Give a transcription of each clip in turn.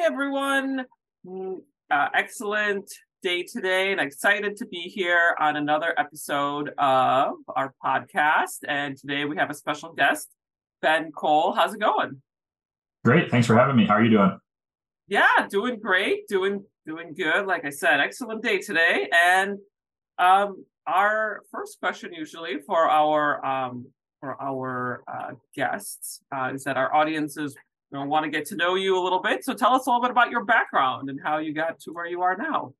Hey everyone, mm, uh, excellent day today, and excited to be here on another episode of our podcast. And today we have a special guest, Ben Cole. How's it going? Great, thanks for having me. How are you doing? Yeah, doing great, doing doing good. Like I said, excellent day today. And um, our first question, usually for our um, for our uh, guests, uh, is that our audiences we want to get to know you a little bit. So tell us a little bit about your background and how you got to where you are now.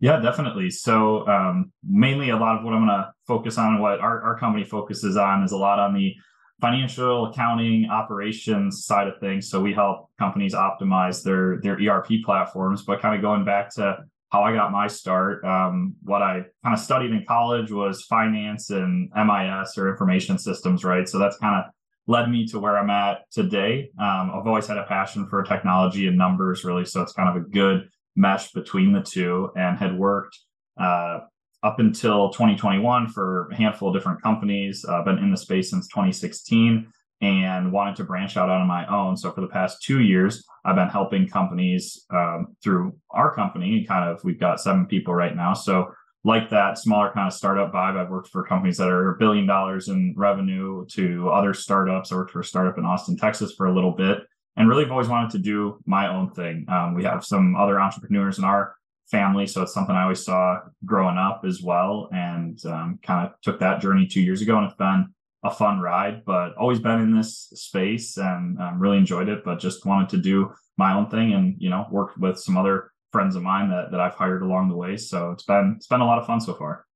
Yeah, definitely. So um, mainly a lot of what I'm going to focus on, what our, our company focuses on is a lot on the financial accounting operations side of things. So we help companies optimize their their ERP platforms. But kind of going back to how I got my start, um, what I kind of studied in college was finance and MIS or information systems, right? So that's kind of led me to where I'm at today. Um, I've always had a passion for technology and numbers, really. So it's kind of a good mesh between the two and had worked uh, up until 2021 for a handful of different companies. Uh, been in the space since 2016 and wanted to branch out on my own. So for the past two years, I've been helping companies um, through our company. Kind of, we've got seven people right now. So like that smaller kind of startup vibe. I've worked for companies that are a billion dollars in revenue to other startups. I worked for a startup in Austin, Texas for a little bit, and really have always wanted to do my own thing. Um, we have some other entrepreneurs in our family, so it's something I always saw growing up as well, and um, kind of took that journey two years ago, and it's been a fun ride. But always been in this space and um, really enjoyed it, but just wanted to do my own thing, and you know, work with some other friends of mine that that I've hired along the way. So it's been it's been a lot of fun so far.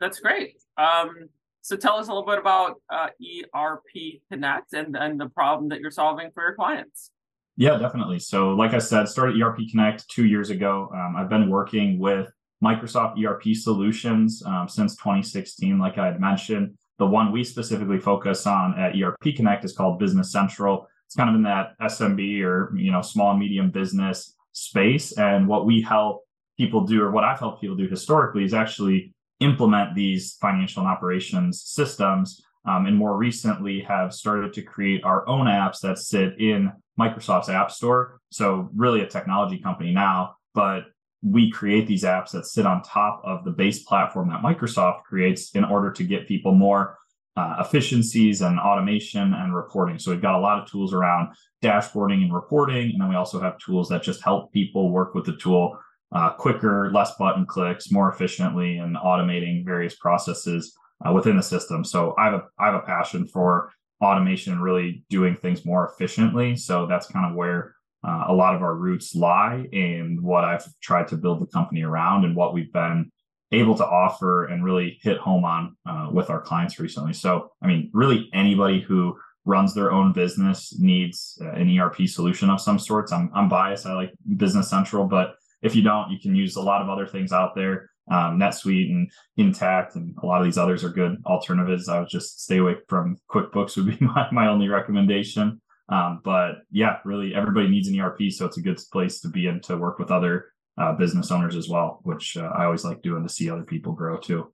That's great. Um, so tell us a little bit about uh, ERP Connect and and the problem that you're solving for your clients. Yeah, definitely. So like I said, started ERP Connect two years ago. Um, I've been working with Microsoft ERP solutions um, since 2016. Like I had mentioned, the one we specifically focus on at ERP Connect is called Business Central. It's kind of in that SMB or you know small and medium business space. And what we help people do, or what I've helped people do historically, is actually implement these financial and operations systems. Um, and more recently, have started to create our own apps that sit in Microsoft's App Store. So, really, a technology company now, but we create these apps that sit on top of the base platform that Microsoft creates in order to get people more uh, efficiencies and automation and reporting. So we've got a lot of tools around dashboarding and reporting, and then we also have tools that just help people work with the tool uh, quicker, less button clicks, more efficiently, and automating various processes uh, within the system. So I have a I have a passion for automation and really doing things more efficiently. So that's kind of where uh, a lot of our roots lie and what I've tried to build the company around and what we've been able to offer and really hit home on uh, with our clients recently. So, I mean, really anybody who runs their own business needs uh, an ERP solution of some sorts. I'm, I'm biased. I like Business Central, but if you don't, you can use a lot of other things out there. Um, NetSuite and Intacct and a lot of these others are good alternatives. I would just stay away from QuickBooks would be my, my only recommendation. Um, but yeah, really everybody needs an ERP. So it's a good place to be in to work with other uh, business owners as well, which uh, I always like doing to see other people grow too.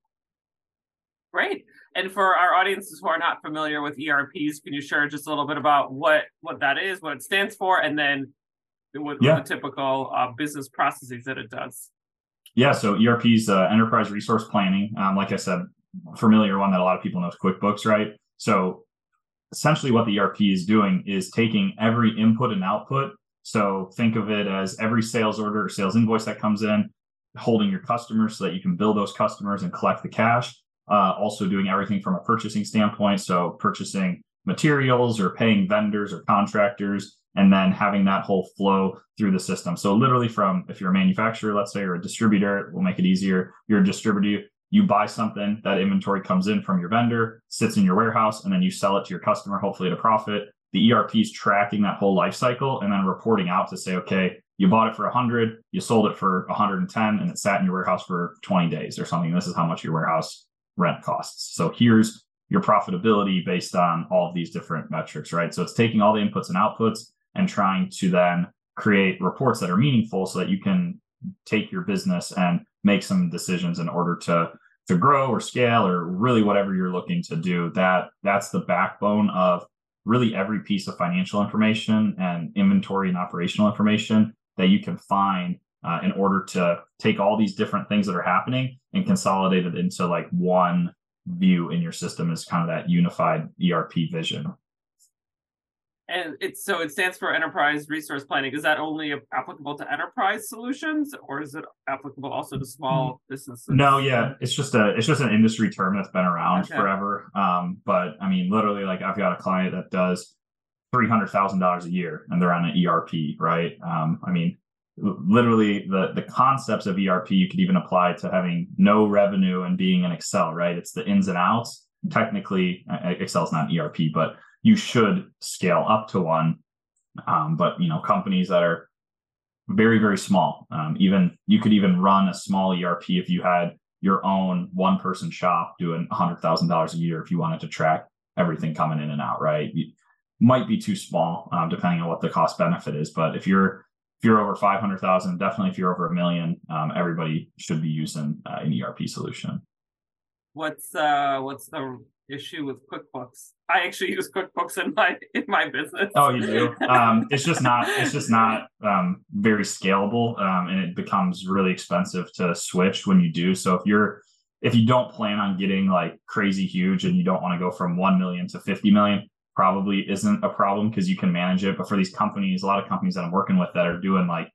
Great. And for our audiences who are not familiar with ERPs, can you share just a little bit about what what that is, what it stands for, and then what, yeah. what the typical uh, business processes that it does? Yeah. So ERP is uh, enterprise resource planning. Um, like I said, familiar one that a lot of people know is QuickBooks, right? So essentially, what the ERP is doing is taking every input and output so think of it as every sales order or sales invoice that comes in, holding your customers so that you can bill those customers and collect the cash. Uh, also doing everything from a purchasing standpoint. So purchasing materials or paying vendors or contractors, and then having that whole flow through the system. So literally from if you're a manufacturer, let's say, or a distributor, we'll make it easier. You're a distributor, you buy something, that inventory comes in from your vendor, sits in your warehouse, and then you sell it to your customer, hopefully at a profit the ERP is tracking that whole life cycle and then reporting out to say, okay, you bought it for 100, you sold it for 110, and it sat in your warehouse for 20 days or something. This is how much your warehouse rent costs. So here's your profitability based on all of these different metrics, right? So it's taking all the inputs and outputs and trying to then create reports that are meaningful so that you can take your business and make some decisions in order to to grow or scale or really whatever you're looking to do that that's the backbone of really every piece of financial information and inventory and operational information that you can find uh, in order to take all these different things that are happening and consolidate it into like one view in your system is kind of that unified ERP vision. And it's so it stands for enterprise resource planning. Is that only applicable to enterprise solutions, or is it applicable also to small mm. businesses? No, yeah, it's just a it's just an industry term that's been around okay. forever. Um, but I mean, literally, like I've got a client that does three hundred thousand dollars a year, and they're on an ERP, right? Um, I mean, literally the the concepts of ERP you could even apply to having no revenue and being in Excel, right? It's the ins and outs. Technically, Excel is not ERP, but you should scale up to one. Um, but you know, companies that are very very small, um, even you could even run a small ERP if you had your own one person shop doing hundred thousand dollars a year if you wanted to track everything coming in and out, right? You, might be too small um, depending on what the cost benefit is. But if you're if you're over 500,000, definitely if you're over a million, um, everybody should be using uh, an ERP solution. What's uh what's the issue with QuickBooks? I actually use QuickBooks in my in my business. Oh, you do? um, it's just not it's just not um, very scalable, um, and it becomes really expensive to switch when you do. So if you're if you don't plan on getting like crazy huge and you don't want to go from 1 million to 50 million, probably isn't a problem because you can manage it. But for these companies, a lot of companies that I'm working with that are doing like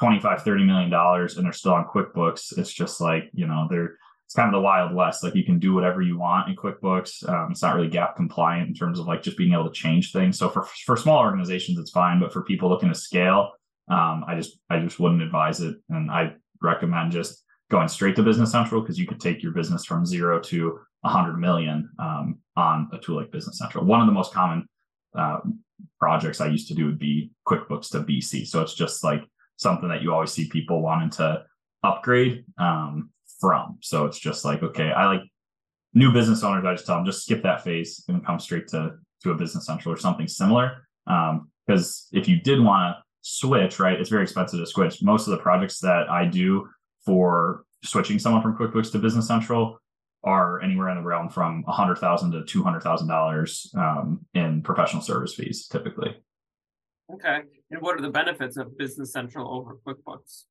25, 30 million dollars and they're still on QuickBooks, it's just like, you know, they're it's kind of the wild west. Like you can do whatever you want in QuickBooks. Um, it's not really GAAP compliant in terms of like just being able to change things. So for for small organizations, it's fine, but for people looking to scale, um, I just I just wouldn't advise it, and I recommend just going straight to Business Central because you could take your business from zero to 100 million um, on a tool like Business Central. One of the most common uh, projects I used to do would be QuickBooks to BC. So it's just like something that you always see people wanting to upgrade um, from. So it's just like, okay, I like new business owners. I just tell them just skip that phase and come straight to to a Business Central or something similar. Because um, if you did want to switch, right, it's very expensive to switch. Most of the projects that I do for switching someone from QuickBooks to Business Central are anywhere in the realm from a hundred thousand to two hundred thousand um, dollars in professional service fees, typically. Okay, and what are the benefits of Business Central over QuickBooks?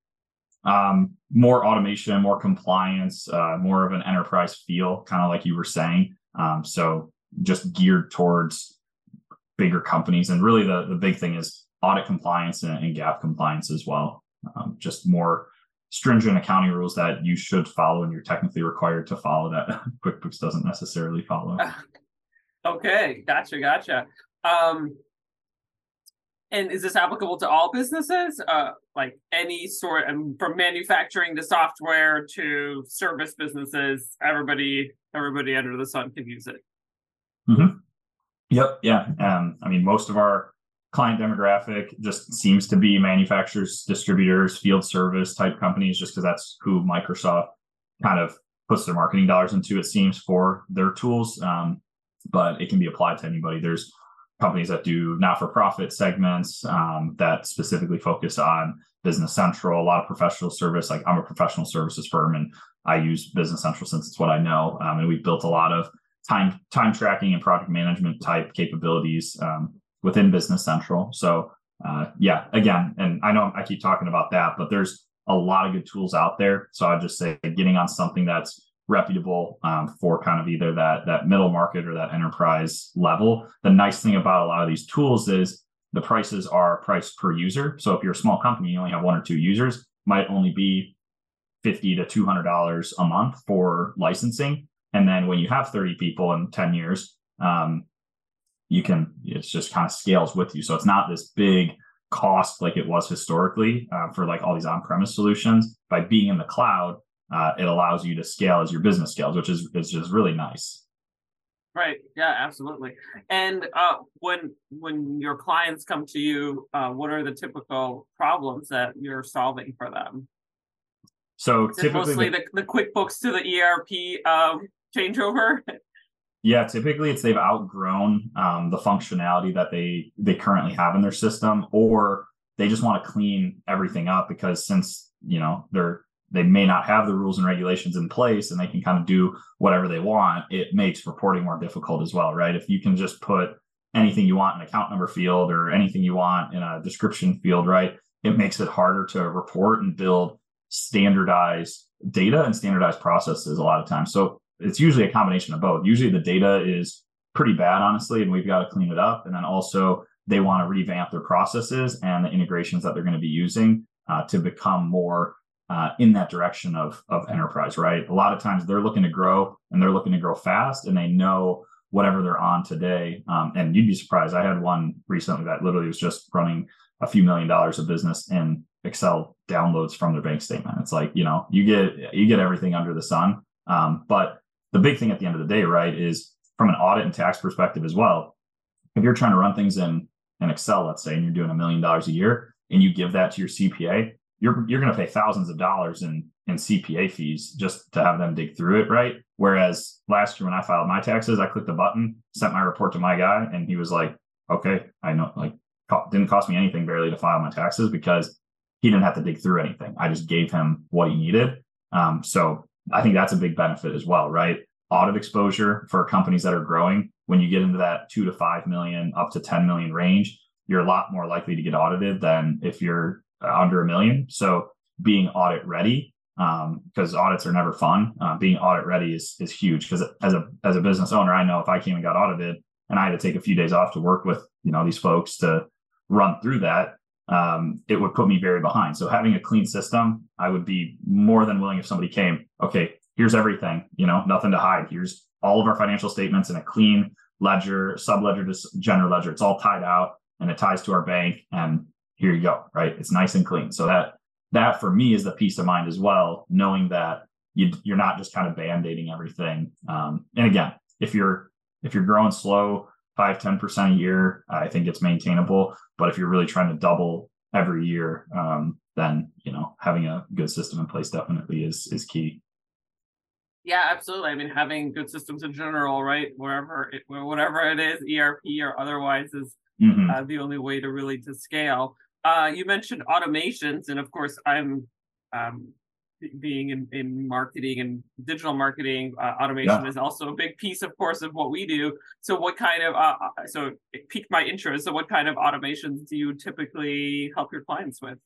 Um, more automation, more compliance, uh, more of an enterprise feel, kind of like you were saying. Um, so just geared towards bigger companies, and really the the big thing is audit compliance and, and GAAP compliance as well. Um, just more stringent accounting rules that you should follow and you're technically required to follow that QuickBooks doesn't necessarily follow. Okay, gotcha, gotcha. Um, and is this applicable to all businesses? Uh, like any sort, um, from manufacturing to software to service businesses, everybody, everybody under the sun can use it. Mm-hmm. Yep. Yeah. Um, I mean, most of our client demographic just seems to be manufacturers, distributors, field service type companies, just because that's who Microsoft kind of puts their marketing dollars into, it seems, for their tools. Um, but it can be applied to anybody. There's companies that do not for profit segments um, that specifically focus on Business Central, a lot of professional service. Like I'm a professional services firm and I use Business Central since it's what I know. Um, and we've built a lot of time time tracking and project management type capabilities um, within Business Central. So uh, yeah, again, and I know I keep talking about that, but there's a lot of good tools out there. So I just say getting on something that's reputable um, for kind of either that that middle market or that enterprise level. The nice thing about a lot of these tools is the prices are priced per user. So if you're a small company, you only have one or two users, might only be fifty to two hundred dollars a month for licensing. And then when you have 30 people in 10 years, um, you can it's just kind of scales with you so it's not this big cost like it was historically uh, for like all these on-premise solutions by being in the cloud uh, it allows you to scale as your business scales which is is just really nice Right. Yeah, absolutely. And uh, when when your clients come to you, uh, what are the typical problems that you're solving for them? So typically, mostly the, the QuickBooks to the ERP um, changeover. Yeah, typically it's they've outgrown um, the functionality that they they currently have in their system, or they just want to clean everything up because since you know they're they may not have the rules and regulations in place and they can kind of do whatever they want, it makes reporting more difficult as well, right? If you can just put anything you want in account number field or anything you want in a description field, right? It makes it harder to report and build standardized data and standardized processes a lot of times. So it's usually a combination of both. Usually the data is pretty bad, honestly, and we've got to clean it up. And then also they want to revamp their processes and the integrations that they're going to be using uh, to become more uh, in that direction of of enterprise, right? A lot of times they're looking to grow and they're looking to grow fast, and they know whatever they're on today. Um, and you'd be surprised. I had one recently that literally was just running a few million dollars of business in Excel downloads from their bank statement. It's like you know you get you get everything under the sun. Um, but the big thing at the end of the day, right, is from an audit and tax perspective as well. If you're trying to run things in in Excel, let's say, and you're doing a million dollars a year, and you give that to your CPA, you're you're going to pay thousands of dollars in in CPA fees just to have them dig through it, right? Whereas last year when I filed my taxes, I clicked a button, sent my report to my guy, and he was like, "Okay, I know." Like, didn't cost me anything barely to file my taxes because he didn't have to dig through anything. I just gave him what he needed. Um, so I think that's a big benefit as well, right? Audit exposure for companies that are growing. When you get into that two to five million, up to 10 million range, you're a lot more likely to get audited than if you're under a million. So being audit ready, because um, audits are never fun. Uh, being audit ready is is huge. Because as a as a business owner, I know if I came and got audited, and I had to take a few days off to work with you know these folks to run through that, um, it would put me very behind. So having a clean system, I would be more than willing if somebody came. Okay, here's everything. You know, nothing to hide. Here's all of our financial statements in a clean ledger, sub ledger to general ledger. It's all tied out and it ties to our bank and here you go, right? It's nice and clean. So that that for me is the peace of mind as well, knowing that you you're not just kind of band-aiding everything. Um, and again, if you're if you're growing slow, five, 10% a year, I think it's maintainable. But if you're really trying to double every year, um, then you know, having a good system in place definitely is is key. Yeah, absolutely. I mean, having good systems in general, right? Wherever it, whatever it is, ERP or otherwise, is mm-hmm. uh, the only way to really to scale. Uh, you mentioned automations, and of course, I'm um, being in, in marketing and digital marketing. Uh, automation yeah. is also a big piece, of course, of what we do. So, what kind of uh, uh, so it piqued my interest. So, what kind of automations do you typically help your clients with?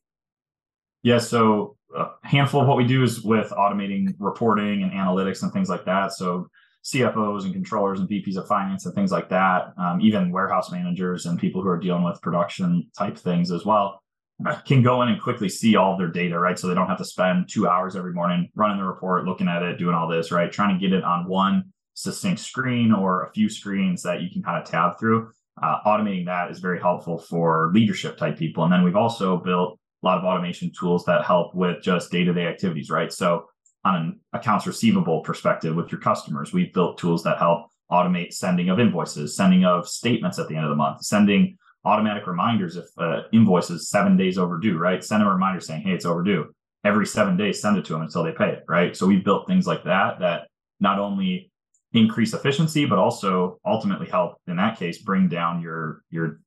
Yeah, so a handful of what we do is with automating reporting and analytics and things like that. So CFOs and controllers and VPs of finance and things like that, um, even warehouse managers and people who are dealing with production type things as well, can go in and quickly see all of their data, right? So they don't have to spend two hours every morning running the report, looking at it, doing all this, right? Trying to get it on one succinct screen or a few screens that you can kind of tab through. Uh, automating that is very helpful for leadership type people. And then we've also built a lot of automation tools that help with just day to day activities, right? So on an accounts receivable perspective with your customers. We've built tools that help automate sending of invoices, sending of statements at the end of the month, sending automatic reminders if uh, invoice is seven days overdue, right? Send a reminder saying, hey, it's overdue. Every seven days, send it to them until they pay it, right? So we've built things like that that not only increase efficiency, but also ultimately help in that case bring down your your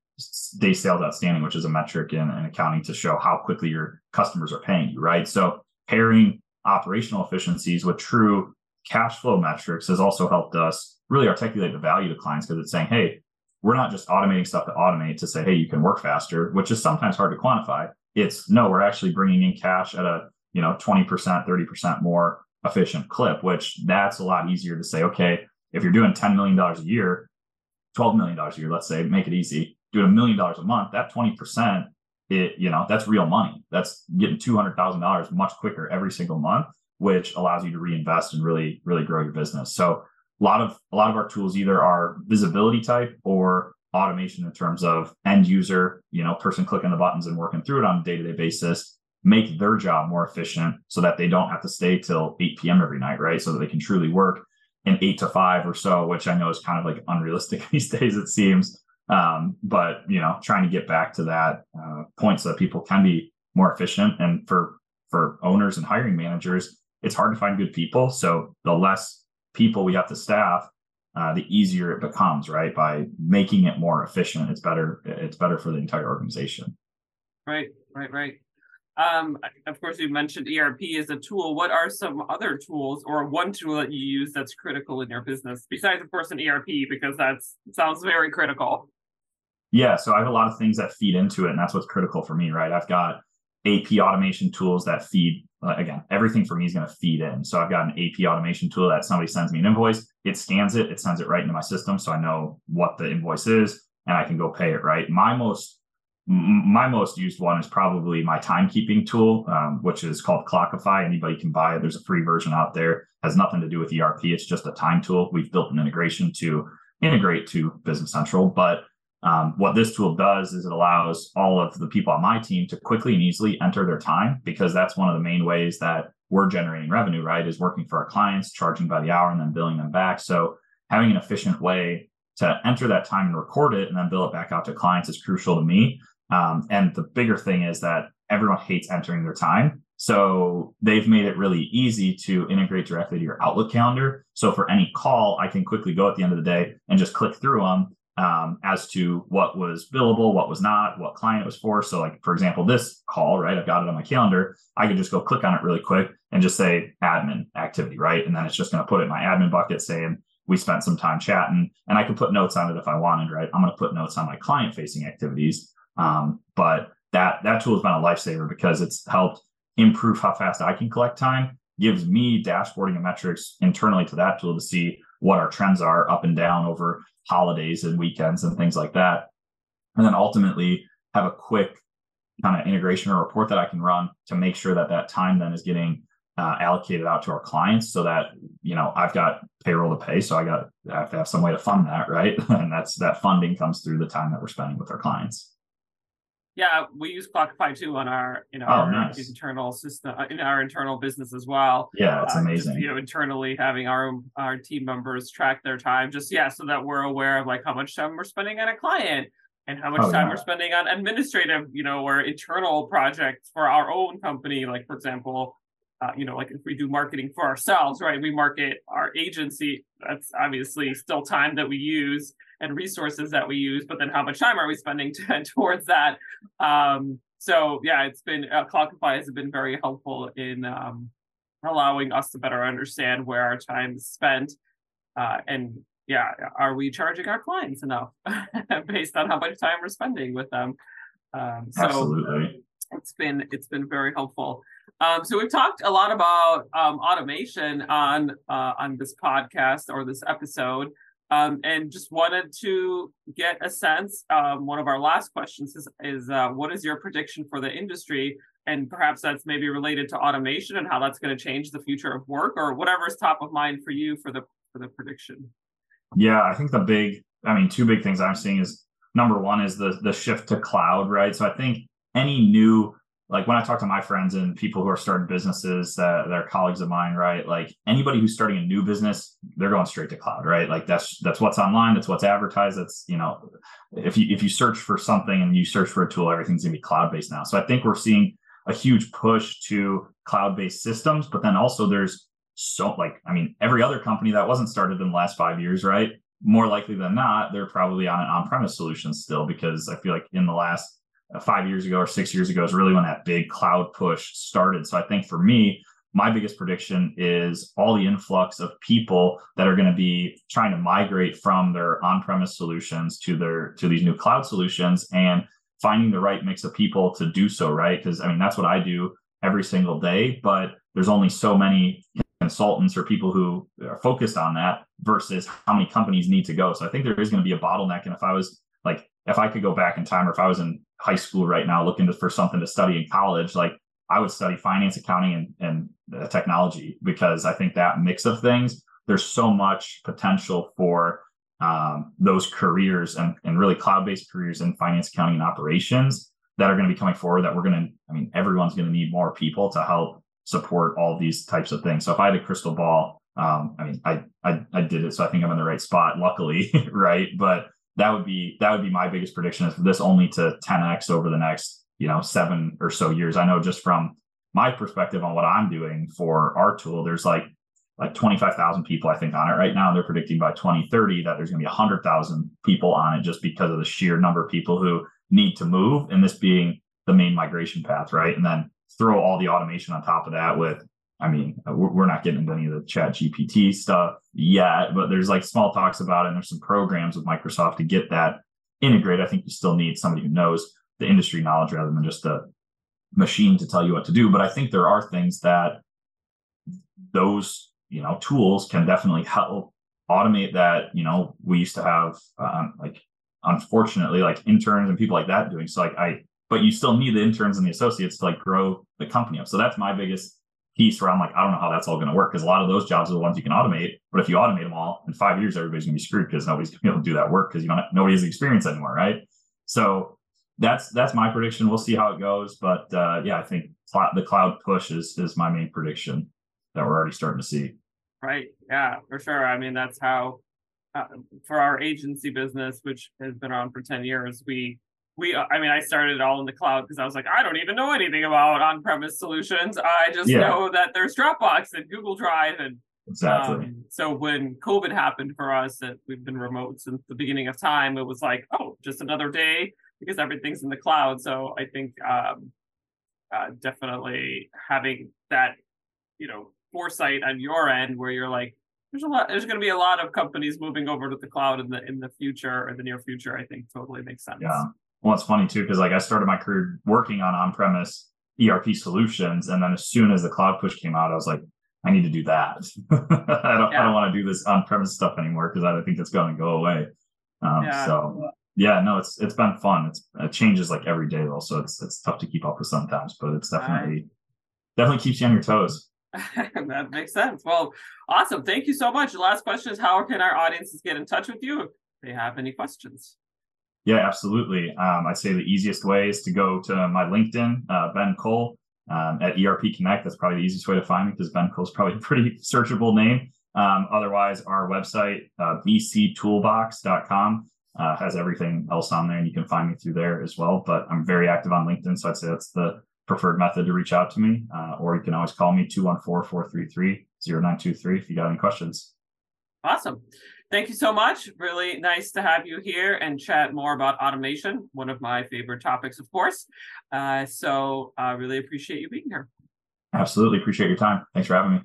day sales outstanding, which is a metric in, in accounting to show how quickly your customers are paying you, right? So pairing operational efficiencies with true cash flow metrics has also helped us really articulate the value to clients because it's saying, hey, we're not just automating stuff to automate to say, hey, you can work faster, which is sometimes hard to quantify. It's no, we're actually bringing in cash at a you know 20%, 30% more efficient clip, which that's a lot easier to say, okay, if you're doing $10 million a year, $12 million a year, let's say, make it easy, doing a million dollars a month, that 20% it you know that's real money. That's getting $200000 much quicker every single month which allows you to reinvest and really really grow your business. So a lot of a lot of our tools either are visibility type or automation in terms of end user you know person clicking the buttons and working through it on a day-to-day basis make their job more efficient so that they don't have to stay till 8 p.m every night right? So that they can truly work an eight to five or so, which I know is kind of like unrealistic these days, it seems. Um, but you know, trying to get back to that uh, point so that people can be more efficient. And for for owners and hiring managers, it's hard to find good people. So the less people we have to staff, uh, the easier it becomes, right? By making it more efficient, it's better. It's better for the entire organization. Right, right, right. Um, of course, you mentioned ERP as a tool. What are some other tools or one tool that you use that's critical in your business besides, of course, an ERP because that sounds very critical. Yeah, so I have a lot of things that feed into it, and that's what's critical for me, right? I've got AP automation tools that feed uh, again, everything for me is going to feed in. So I've got an AP automation tool that somebody sends me an invoice, it scans it, it sends it right into my system, so I know what the invoice is, and I can go pay it. Right. My most my most used one is probably my timekeeping tool, um, which is called Clockify. Anybody can buy it. There's a free version out there. Has nothing to do with ERP. It's just a time tool. We've built an integration to integrate to Business Central, but um, what this tool does is it allows all of the people on my team to quickly and easily enter their time because that's one of the main ways that we're generating revenue, right? Is working for our clients, charging by the hour, and then billing them back. So having an efficient way to enter that time and record it and then bill it back out to clients is crucial to me. Um, and the bigger thing is that everyone hates entering their time. So they've made it really easy to integrate directly to your Outlook calendar. So for any call, I can quickly go at the end of the day and just click through them um, as to what was billable, what was not, what client it was for. So, like for example, this call, right? I've got it on my calendar. I can just go click on it really quick and just say admin activity, right? And then it's just going to put it in my admin bucket saying we spent some time chatting, and I can put notes on it if I wanted, right? I'm going to put notes on my client facing activities. Um, but that that tool has been a lifesaver because it's helped improve how fast I can collect time, gives me dashboarding and metrics internally to that tool to see what our trends are up and down over holidays and weekends and things like that. And then ultimately have a quick kind of integration or report that I can run to make sure that that time then is getting uh, allocated out to our clients so that you know I've got payroll to pay, so I got I have to have some way to fund that, right? and that's that funding comes through the time that we're spending with our clients. Yeah, we use Clockify too on our in oh, our oh, nice. internal system uh, in our internal business as well. Yeah, it's uh, amazing. Just, you know, internally having our our team members track their time, just yeah, so that we're aware of like how much time we're spending on a client and how much oh, time yeah. we're spending on administrative, you know, or internal projects for our own company. Like for example, uh, you know, like if we do marketing for ourselves, right? We market our agency. That's obviously still time that we use and resources that we use, but then how much time are we spending to, towards that? Um, so yeah, it's been uh, Clockify has been very helpful in um, allowing us to better understand where our time is spent, uh, and yeah, are we charging our clients enough based on how much time we're spending with them? Um, so Absolutely. it's been it's been very helpful. Um, so we've talked a lot about um, automation on uh, on this podcast or this episode, um, and just wanted to get a sense. Um, one of our last questions is, is uh, what is your prediction for the industry, and perhaps that's maybe related to automation and how that's going to change the future of work, or whatever is top of mind for you for the for the prediction. Yeah, I think the big, I mean, two big things I'm seeing is number one is the the shift to cloud, right? So I think any new like when I talk to my friends and people who are starting businesses that, that are colleagues of mine, right? Like anybody who's starting a new business, they're going straight to cloud, right? Like that's that's what's online, that's what's advertised. That's you know, if you if you search for something and you search for a tool, everything's gonna be cloud based now. So I think we're seeing a huge push to cloud based systems, but then also there's so like I mean every other company that wasn't started in the last five years, right? More likely than not, they're probably on an on premise solution still because I feel like in the last Uh, five years ago or six years ago is really when that big cloud push started. So I think for me, my biggest prediction is all the influx of people that are going to be trying to migrate from their on-premise solutions to their to these new cloud solutions and finding the right mix of people to do so right? Because i mean that's what i do every single day but there's only so many consultants or people who are focused on that versus how many companies need to go. So i think there is going to be a bottleneck. And if i was like if i could go back in time or if i was in high school right now looking to, for something to study in college, like I would study finance, accounting, and, and uh, technology because I think that mix of things, there's so much potential for um, those careers and, and really cloud-based careers in finance, accounting, and operations that are going to be coming forward that we're going to, I mean, everyone's going to need more people to help support all these types of things. So if I had a crystal ball, Um, I mean, I, I I did it, so I think I'm in the right spot, luckily, right? But that would be that would be my biggest prediction is for this only to 10x over the next you know seven or so years. I know just from my perspective on what I'm doing for our tool, there's like like 25,000 people, I think, on it right now. They're predicting by 2030 that there's going to be 100,000 people on it just because of the sheer number of people who need to move, and this being the main migration path, right? And then throw all the automation on top of that with, I mean, we're not getting into any of the chat GPT stuff yet, but there's like small talks about it, and there's some programs with Microsoft to get that integrated. I think you still need somebody who knows the industry knowledge rather than just a machine to tell you what to do. But I think there are things that those you know tools can definitely help automate that you know we used to have um, like unfortunately like interns and people like that doing so like i but you still need the interns and the associates to like grow the company up so that's my biggest piece where i'm like i don't know how that's all going to work because a lot of those jobs are the ones you can automate but if you automate them all in five years everybody's going to be screwed because nobody's going to be able to do that work because you don't nobody has the experience anymore right so that's that's my prediction we'll see how it goes but uh yeah i think the cloud push is is my main prediction that we're already starting to see. Right. Yeah, for sure. I mean, that's how uh, for our agency business, which has been on for 10 years, we we uh, I mean, I started it all in the cloud because I was like, I don't even know anything about on-premise solutions. I just yeah. know that there's Dropbox and Google Drive and Exactly. Um, so when COVID happened for us, that we've been remote since the beginning of time, it was like, oh, just another day because everything's in the cloud. So I think um, uh, definitely having that, you know, foresight on your end where you're like, there's a lot there's going to be a lot of companies moving over to the cloud in the in the future or the near future i think totally makes sense yeah well it's funny too because like i started my career working on on-premise erp solutions and then as soon as the cloud push came out i was like i need to do that i don't yeah. i don't want to do this on-premise stuff anymore because i don't think it's going to go away um, yeah. so yeah no it's it's been fun it's it changes like every day though so it's it's tough to keep up with sometimes but it's definitely right. definitely keeps you on your toes that makes sense. Well, awesome. Thank you so much. The last question is how can our audiences get in touch with you if they have any questions? Yeah, absolutely. Um, I'd say the easiest way is to go to my LinkedIn, uh, Ben Cole um, at ERP Connect. That's probably the easiest way to find me because Ben Cole is probably a pretty searchable name. Um, otherwise, our website, uh, bctoolbox.com, uh, has everything else on there, and you can find me through there as well. But I'm very active on LinkedIn, so I'd say that's the preferred method to reach out to me, uh, or you can always call me 214 433 0923 if you got any questions. Awesome. Thank you so much. Really nice to have you here and chat more about automation, one of my favorite topics, of course. Uh, so I uh, really appreciate you being here. Absolutely. Appreciate your time. Thanks for having me.